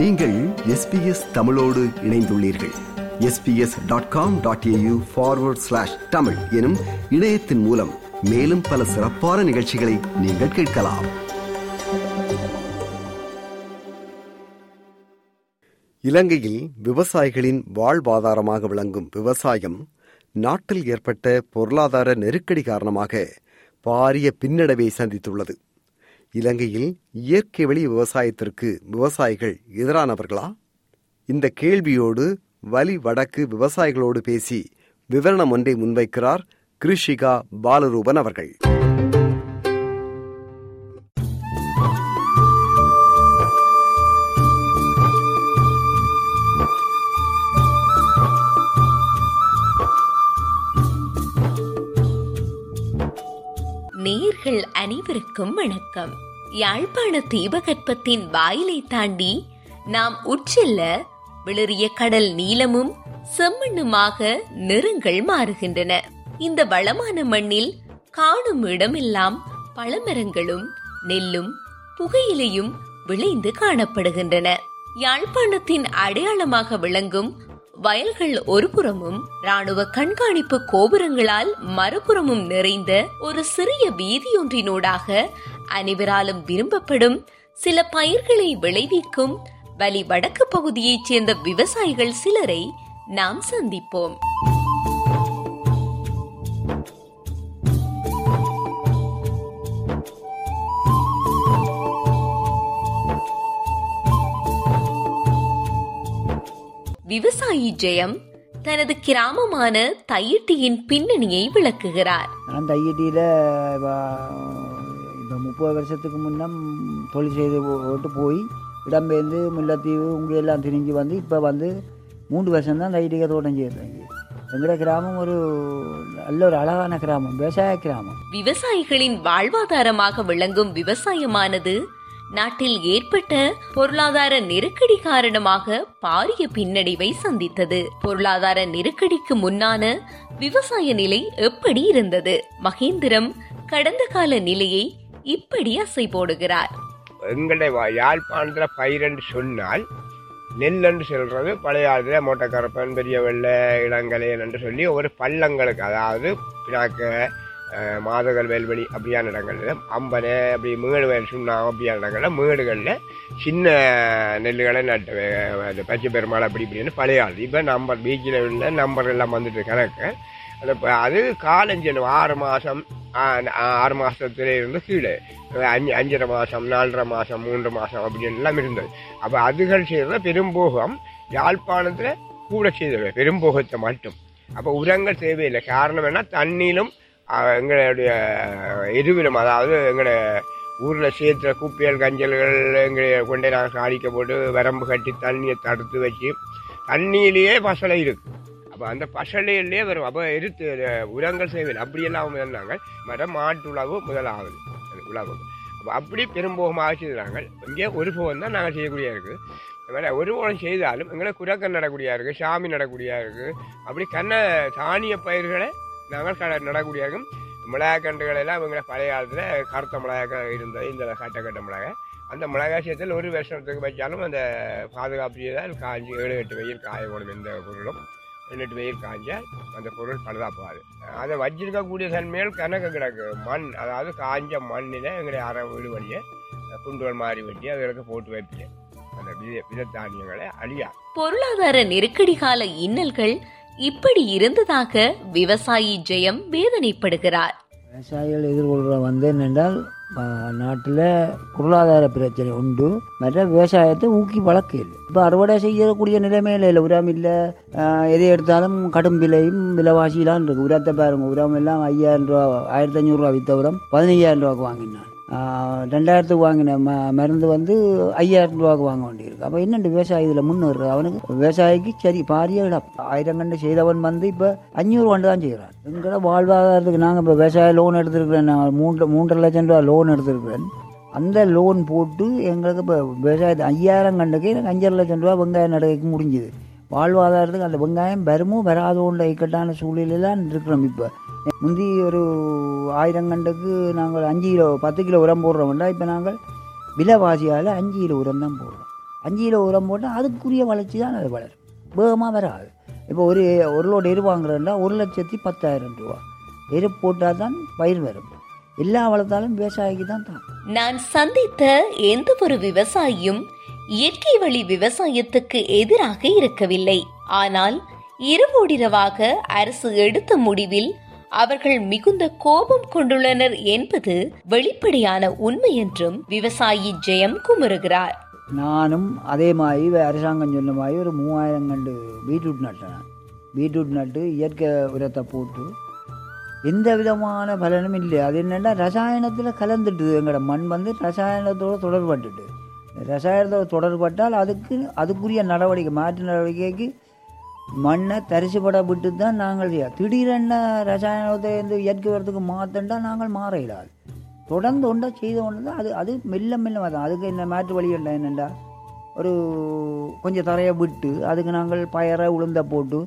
நீங்கள் எஸ்பிஎஸ் தமிழோடு இணைந்துள்ளீர்கள். SBS dot com dot AU forward slash Tamil எனும் இணையத்தின் மூலம் மேலும் பல சிறப்பான நிகழ்ச்சிகளை நீங்கள் கேட்கலாம். இலங்கையில் விவசாயிகளின் வாழ்வாதாரமாக விளங்கும் விவசாயம் நாட்டில் ஏற்பட்ட பொருளாதார நெருக்கடி காரணமாக பாரிய பின்னடைவை சந்தித்துள்ளது. இலங்கையில் இயற்கை வழி விவசாயத்திற்கு விவசாயிகள் எதிரானவர்களா? இந்த கேள்வியோடு வலி வடக்கு விவசாயிகளோடு பேசி விவரணம் ஒன்றை முன்வைக்கிறார் கிருஷிகா பாலரூபன் அவர்கள். நேர்கள் அனைவருக்கும் வணக்கம். யாழ்ப்பாண தீபகற்பத்தின் வாயிலை தாண்டி நாம் உச்செல்ல விளறிய கடல் நீளமும் செம்மண்ணுமாக நிறங்கள் மாறுகின்றன. இந்த வளமான மண்ணில் காணும் இடமெல்லாம் பழமரங்களும் நெல்லும் புகையிலையும் விளைந்து காணப்படுகின்றன. யாழ்ப்பாணத்தின் அடையாளமாக விளங்கும் வயல்கள் ஒருபுறமும் ராணுவ கண்காணிப்பு கோபுரங்களால் மறுபுறமும் நிறைந்த ஒரு சிறிய வீதியொன்றினூடாக அனைவராலும் விரும்பப்படும் சில பயிர்களை விளைவிக்கும் வலி வடக்கு பகுதியைச் சேர்ந்த விவசாயிகள் சிலரை நாம் சந்திப்போம். விவசாயி ஜெயம் தனது கிராமமான தையிட்டியின் பின்னணியை விளக்குகிறார். நான் தையட்டியில் இப்போ முப்பது வருஷத்துக்கு முன்னம் தொழில் செய்து போட்டு போய் இடம்பெயர்ந்து முல்லைத்தீவு உங்க எல்லாம் திரிஞ்சு வந்து இப்போ வந்து மூன்று வருஷம் தான் தையட்டிக்க தோட்டம் செய்யறேன் எங்களோட கிராமம் ஒரு நல்ல ஒரு அழகான கிராமம் விவசாய கிராமம். விவசாயிகளின் வாழ்வாதாரமாக விளங்கும் விவசாயமானது நாட்டில் ஏற்பட்ட பொருளாதார நெருக்கடி காரணமாக பாரிய பின்னடைவை சந்தித்தது. பொருளாதார நெருக்கடிக்கு முன்னான விவசாய நிலை எப்படி இருந்தது? மகேந்திரம் கடந்த கால நிலையை இப்படி அசை போடுகிறார். எங்களுடைய வா- யாழ்ப்பாணத்துல பயிரென்று சொன்னால் நெல் என்று சொல்றது பழைய காலத்துல மோட்டக்கரப்பன் பெரிய வெள்ளை இளங்கலையன் என்று சொல்லி ஒரு பள்ளங்களுக்கு அதாவது பினாக்க அஹ், மாதகல் வேல்வெளி அப்படியான இடங்களில் அம்பனை அப்படி மேடு வயல் சுண்ணா அப்படியான இடங்களில் மேடுகளில் சின்ன நெல்லுகளை நட்டு அந்த பச்சை பெருமாள் அப்படி இப்படின்னு பழைய ஆள். இப்போ நம்பர் பீச்சில் உள்ள நம்பர் எல்லாம் வந்துட்டு கணக்கு. அது இப்ப அது காலஞ்சல் ஆறு மாதம் ஆறு மாசத்துல இருந்து கீழே. அஞ்சு அஞ்சரை மாதம் நாலரை மாதம் மூன்று மாதம் அப்படின்னு எல்லாம் இருந்தது. அப்போ அதுகள் செய்கிற பெரும்போகம் யாழ்ப்பாணத்தில் கூட செய்தவை பெரும்போகத்தை மட்டும். அப்போ உரங்கள் தேவையில்லை. காரணம் என்ன? தண்ணியிலும் எங்களுடைய எருவிலும் அதாவது எங்களுடைய ஊரில் சேர்த்துற குப்பியல் கஞ்சல்கள் எங்களை கொண்டே நாங்கள் காணிக்க போட்டு வரம்பு கட்டி தண்ணியை தடுத்து வச்சு தண்ணியிலேயே பசலை இருக்குது அப்போ அந்த பசலையிலே வரும். அப்போ எரித்து உரங்கள் செய்வேன் அப்படியெல்லாம் இருந்தாங்க. மரம் மாட்டு உழவு முதலாவது. உழவு. அப்போ அப்படி பெரும்போகமாக செய்தாங்க. இங்கே ஒரு போகம் தான் நாங்கள் செய்யக்கூடிய இருக்குது வேற ஒரு போகம் செய்தாலும் எங்களை குரக்கன் நடக்கூடியா இருக்குது சாமி நடக்கூடியா இருக்குது அப்படி கண்ண தானிய பயிர்களை நாங்கள் க- நடக்கூடியாகும். இருக்கும் மிளகாக்கன்றுகள் எங்களை பழைய காலத்தில் கருத்த மிளகாய் இருந்தது. இந்த கட்ட கட்ட மிளகாய். அந்த மிளகாய் சேர்த்தல் ஒரு வருஷத்துக்கு வச்சாலும் அந்த பாதுகாப்பு தான் காஞ்சி ஏழு எட்டு வெயில் காய போடும் எந்த பொருளும். ஏழு எட்டு வெயில் காய்ஞ்சால் அந்த பொருள் பழுதாப்பாது அதை வச்சிருக்கக்கூடிய தன்மையில் கணக்கு கிடக்கு. மண் அதாவது காஞ்ச மண்ணில் எங்களுடைய அரை வீடு வழியை குண்டுகள் மாறி வெட்டி அதுகளுக்கு போட்டு வைப்பேன் அந்த வித தானியங்களை அழியா பொருளாதார நெருக்கடி கால இன்னல்கள் இப்படி இருந்ததாக விவசாயி ஜெயம் வேதனைப்படுகிறார். விவசாயிகள் எதிர்கொள்கிற வந்து என்னென்றால் நாட்டில் பொருளாதார பிரச்சனை உண்டு. மற்ற விவசாயத்தை ஊக்கி வளர்க்க இல்லை. இப்போ அறுவடை செய்யக்கூடிய நிலைமையில இல்லை. உரம் இல்லை. எதை எடுத்தாலும் கடும் விலையும் விலைவாசிலாம் இருக்குது. உரத்தை பாருங்க. உரம் எல்லாம் ஐயாயிரம் ரூபா ஆயிரத்தி அஞ்சூறுரூவா வித்த உரம் பதினஞ்சாயிரம் ரூபாய்க்கு வாங்கினான் ரெண்டாயிரத்துக்கு வாங்கின ம மருந்து வந்து ஐயாயிரம் ரூபாய்க்கு வாங்க வேண்டியிருக்கு. அப்போ என்னண்டு விவசாயி இதில் முன்னேறு அவனுக்கு விவசாயிக்கு சரி பாரிய ஆயிரம் கண்டு செய்தவன் வந்து இப்போ அஞ்சூறு கண்டு தான் செய்கிறான் எங்களோட வாழ்வாதாரத்துக்கு நாங்கள் இப்போ விவசாய லோன் எடுத்திருக்கிறேன். நான் மூன்று மூன்றரை லட்சம் ரூபா லோன் எடுத்திருக்கிறேன். அந்த லோன் போட்டு எங்களுக்கு இப்போ விவசாயத்து ஐயாயிரம் கண்டுக்கு எனக்கு அஞ்சரை லட்சம் ரூபா வெங்காயம் நடக்க முடிஞ்சுது. வாழ்வாதாரத்துக்கு அந்த வெங்காயம் வருமோ வராதோன்ற இக்கட்டான சூழ்நிலையிலாம் இருக்கிறோம் இப்போ. முந்தி ஒரு ஆயிரம் கண்டுக்கு நாங்கள் அஞ்சு கிலோ பத்து கிலோ உரம் போடுறோம்டா இப்போ நாங்கள் விலைவாசியால் அஞ்சு கிலோ உரம் தான் போடுறோம். அஞ்சு கிலோ உரம் போட்டால் அதுக்குரிய வளர்ச்சி தான் அது வளரும். வேகமாக வராது. இப்போ ஒரு ஒரு லோடு எரு வாங்குறோம்னா ஒரு லட்சத்தி பத்தாயிரம் ரூபா. எரு போட்டால் தான் பயிர் வரும். எல்லா வளர்த்தாலும் விவசாயிக்கு தான் தான். நான் சந்தித்த எந்த ஒரு விவசாயியும் இயற்கை வழி விவசாயத்துக்கு எதிராக இருக்கவில்லை. ஆனால் இரவோடிரவாக அரசு எடுத்த முடிவில் அவர்கள் மிகுந்த கோபம் கொண்டுள்ளனர் என்பது வெளிப்படையான உண்மை என்றும் விவசாயி ஜெயம் குமுறுகிறார். நானும் அதே மாதிரி அரசாங்கம் சொன்ன மாதிரி ஒரு மூவாயிரம் கண்டு பீட்ரூட் நட்டேன். பீட்ரூட் நட்டு இயற்கை உரத்தை போட்டு எந்த விதமான பலனும் இல்லை. அது என்னென்னா ரசாயனத்தில் கலந்துட்டுது எங்களோட மண் வந்து ரசாயனத்தோடு தொடர்பட்டுட்டு ரசாயனத்தோடு தொடர்பட்டால் அதுக்கு அதுக்குரிய நடவடிக்கை மாற்று நடவடிக்கைக்கு மண்ணை தரிசுபட விட்டு தான் நாங்கள் செய்ய திடீரென்ன ரசாயனத்தை வந்து இயற்கை உரத்துக்கு மாற்றண்டா நாங்கள் மாற இயலாது தொடர்ந்து ஒன்றா செய்த ஒன்று தான் அது அது மெல்ல மெல்ல தான் அதுக்கு என்ன மாற்று வழி இல்லை என்னென்னா ஒரு கொஞ்சம் தரையை விட்டு அதுக்கு நாங்கள் பயரை உளுந்த போட்டு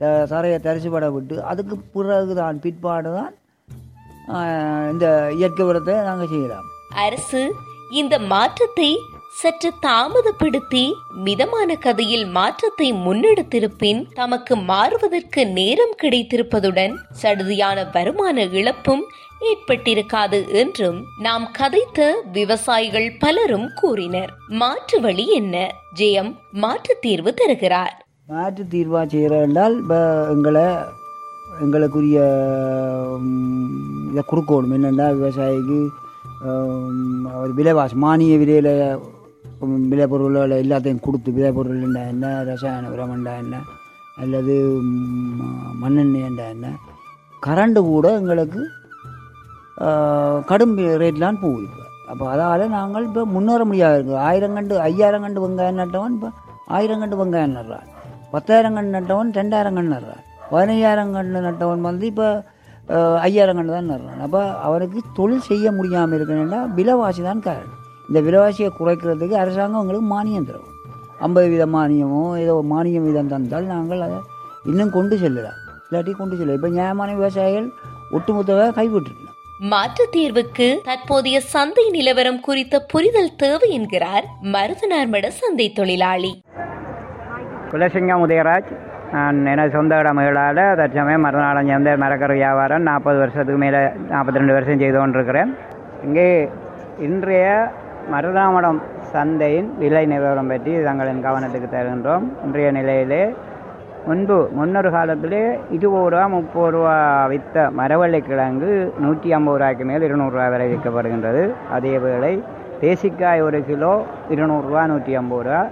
த தரையை தரிசுபட விட்டு அதுக்கு பிறகு தான் பிற்பாடு தான் இந்த இயற்கை உரத்தை நாங்கள் செய்யலாம். அரசு இந்த மாற்றத்தை சற்று தாமதப்படுத்தி மிதமான கதையில் மாற்றத்தை முன்னெடுத்திருப்பின் தமக்கு மாறுவதற்கு நேரம் கிடைத்திருப்பதுடன் சடுதியான வருமான இழப்பும் ஏற்பட்டிருக்காது என்றும் நாம் கதைத்த விவசாயிகள் பலரும் கூறினர். மாற்று வழி என்ன? ஜெயம் மாற்று தீர்வு தருகிறார். மாற்று தீர்வா செய்கிறோம் என்றால் எங்களை எங்களுக்குரிய இதை கொடுக்கணும். என்னென்னா விவசாயிக்கு ஒரு விலைவாசி மானிய விலையில் விலை எல்லாத்தையும் கொடுத்து விலை பொருள் என்ன ரசாயன உரம்ண்டா என்ன அல்லது ம், மண்ணெண்ணெய்ண்டா என்ன கரண்டு கூட எங்களுக்கு கடும் ரேட்லான் போகுது இப்போ. அப்போ அதால் நாங்கள் இப்போ முன்னேற முடியாது. இருக்கு ஆயிரம் கண்டு ஐயாயிரம் கண்டு வெங்காயம் நட்டவன் இப்போ ஆயிரம் கண்டு வெங்காயம் நடுறான். பத்தாயிரம் கண்டு நட்டவன் ரெண்டாயிரம் கண்டு நடுறான். பதினையாயிரம் கண்டு நட்டவன் வந்து இப்போ ஐயாயிரம் கண்டு தான் நடுறான். அப்போ அவனுக்கு தொழில் செய்ய முடியாமல் இருக்கணும்னா விலைவாசி தான் காரணம் இந்த விலைவாசியை குறைக்கிறதுக்கு அரசாங்கம் எங்களுக்கு மானியம் தரும். ஐம்பது வீத மானியமோ ஏதோ மானியம் வீதம் தந்தால் நாங்கள் அதை இன்னும் கொண்டு செல்லலாம். இல்லாட்டி கொண்டு செல்லலாம் இப்போ நியாயமான விவசாயிகள் ஒட்டுமொத்தமாக கைவிட்டுருக்கலாம் மாற்றுத் தீர்வுக்கு தற்போதைய சந்தை நிலவரம் குறித்த புரிதல் தேவை என்கிறார் மருதனார்மட சந்தை தொழிலாளி. குலசிங்கம் உதயராஜ். நான் எனது சொந்த இடம் மகளால் தற்சமயம் மறுநாளம் சேர்ந்த மரக்கரை வியாபாரம் நாற்பது வருஷத்துக்கு மேலே நாற்பத்தி ரெண்டு வருஷம் செய்து கொண்டிருக்கிறேன். இங்கே இன்றைய மருதாமடம் சந்தையின் விலை நிலவரம் பற்றி தங்களின் கவனத்துக்கு தருகின்றோம். இன்றைய நிலையிலே முன்பு முன்னொரு காலத்திலே இருபது ரூபா முப்பது ரூபா விற்ற மரவள்ளி கிழங்கு நூற்றி ஐம்பது ரூபாய்க்கு மேல் இருநூறுவா வரை விற்கப்படுகின்றது. அதேவேளை தேசிக்காய் ஒரு கிலோ இருநூறுரூவா நூற்றி ஐம்பது ரூபா.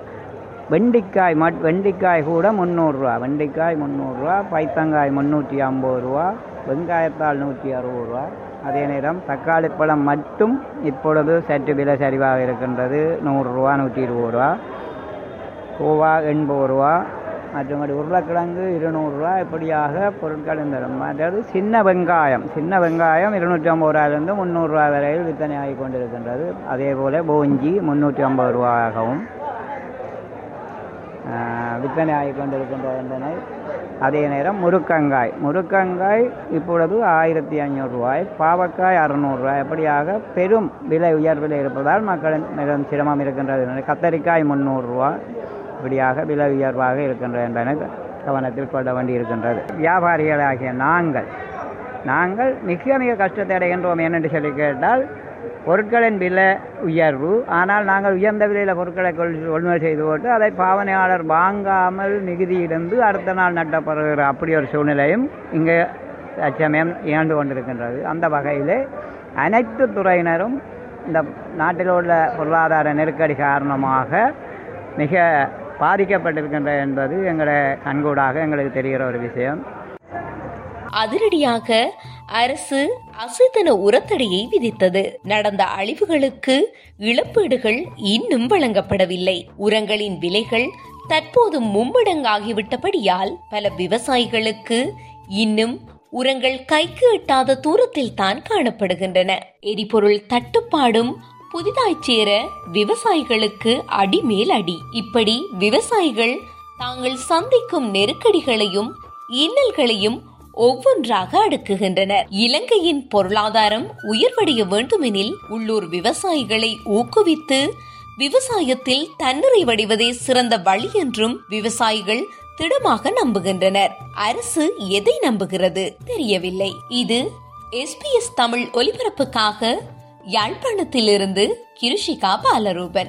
வெண்டிக்காய் மட் வெண்டிக்காய் கூட முந்நூறுரூவா வெண்டிக்காய் முந்நூறுரூவா பைத்தங்காய் முந்நூற்றி ஐம்பது ரூபா வெங்காயத்தால் நூற்றி அறுபது ரூபா. அதே நேரம் தக்காளி பழம் மட்டும் இப்பொழுது சற்று விலை சரிவாக இருக்கின்றது. நூறுரூவா நூற்றி இருபது ரூபா. கோவா எண்பது ரூபா. மற்றபடி உருளைக்கிழங்கு இருநூறுரூவா இப்படியாக பொருட்கள் தரும் அதாவது சின்ன வெங்காயம் சின்ன வெங்காயம் இருநூற்றி ஐம்பது ரூபாயிலிருந்து முந்நூறுரூவா வரையில் விற்பனை ஆகி கொண்டிருக்கின்றது அதே போல் போஞ்சி முந்நூற்றி ஐம்பது ரூபாயாகவும் விற்பனை ஆகி கொண்டிருக்கின்றது என்பதை அதே நேரம் முருக்கங்காய். முருக்கங்காய் இப்பொழுது ஆயிரத்தி ஐநூறுரூவாய் பாவக்காய் அறநூறுரூவாய் அப்படியாக பெரும் விலை உயர்வில் இருப்பதால் மக்களின் மிகவும் சிரமம் இருக்கின்றது கத்தரிக்காய் முந்நூறுரூவா இப்படியாக விலை உயர்வாக இருக்கின்றது என்பதை கவனத்தில் கொள்ள வேண்டி இருக்கின்றது. வியாபாரிகளாகிய நாங்கள் நாங்கள் மிக மிக கஷ்டத்தை அடைகின்றோம் என்னென்று சொல்லி கேட்டால் பொருட்களின் விலை உயர்வு. ஆனால் நாங்கள் உயர்ந்த விலையில் பொருட்களை கொள் கொள்முதல் செய்து போட்டு அதை பாவனையாளர் வாங்காமல் மிகுதியிலிருந்து அடுத்த நாள் நட்டப்படுகிற அப்படி ஒரு சூழ்நிலையும் இங்கே தற்சமயம் இயந்து கொண்டிருக்கின்றது. அந்த வகையில் அனைத்து துறையினரும் இந்த நாட்டில் உள்ள பொருளாதார நெருக்கடி காரணமாக மிக பாதிக்கப்பட்டிருக்கின்றது என்பது எங்களை கண்கூடாக எங்களுக்கு தெரிகிற ஒரு விஷயம். அதிரடியாக அரசு அசைத்தன உரத்தடையை விதித்தது. நடந்த அழிவுகளுக்கு இழப்பீடுகள் இன்னும் வழங்கப்படவில்லை. உரங்களின் விலைகள் தற்போது மும்மடங்காகிவிட்டபடியால் பல விவசாயிகளுக்கு இன்னும் உரங்கள் கைக்கு எட்டாத தூரத்தில் தான் காணப்படுகின்றன. எரிபொருள் தட்டுப்பாடும் புதிதாய் சேர விவசாயிகளுக்கு அடிமேல் அடி. இப்படி விவசாயிகள் தாங்கள் சந்திக்கும் நெருக்கடிகளையும் இன்னல்களையும் ஒவ்வொன்றாக அடுக்குகின்றனர். இலங்கையின் பொருளாதாரம் உயர்வடைய வேண்டுமெனில் உள்ளூர் விவசாயிகளை ஊக்குவித்து விவசாயத்தில் தன்னிறைவடைவதே சிறந்த வழி என்றும் விவசாயிகள் திடமாக நம்புகின்றனர். அரசு எதை நம்புகிறது தெரியவில்லை. இது எஸ்பிஎஸ் தமிழ் ஒலிபரப்புக்காக யாழ்ப்பாணத்திலிருந்து கிருஷிகா பாலரூபன்.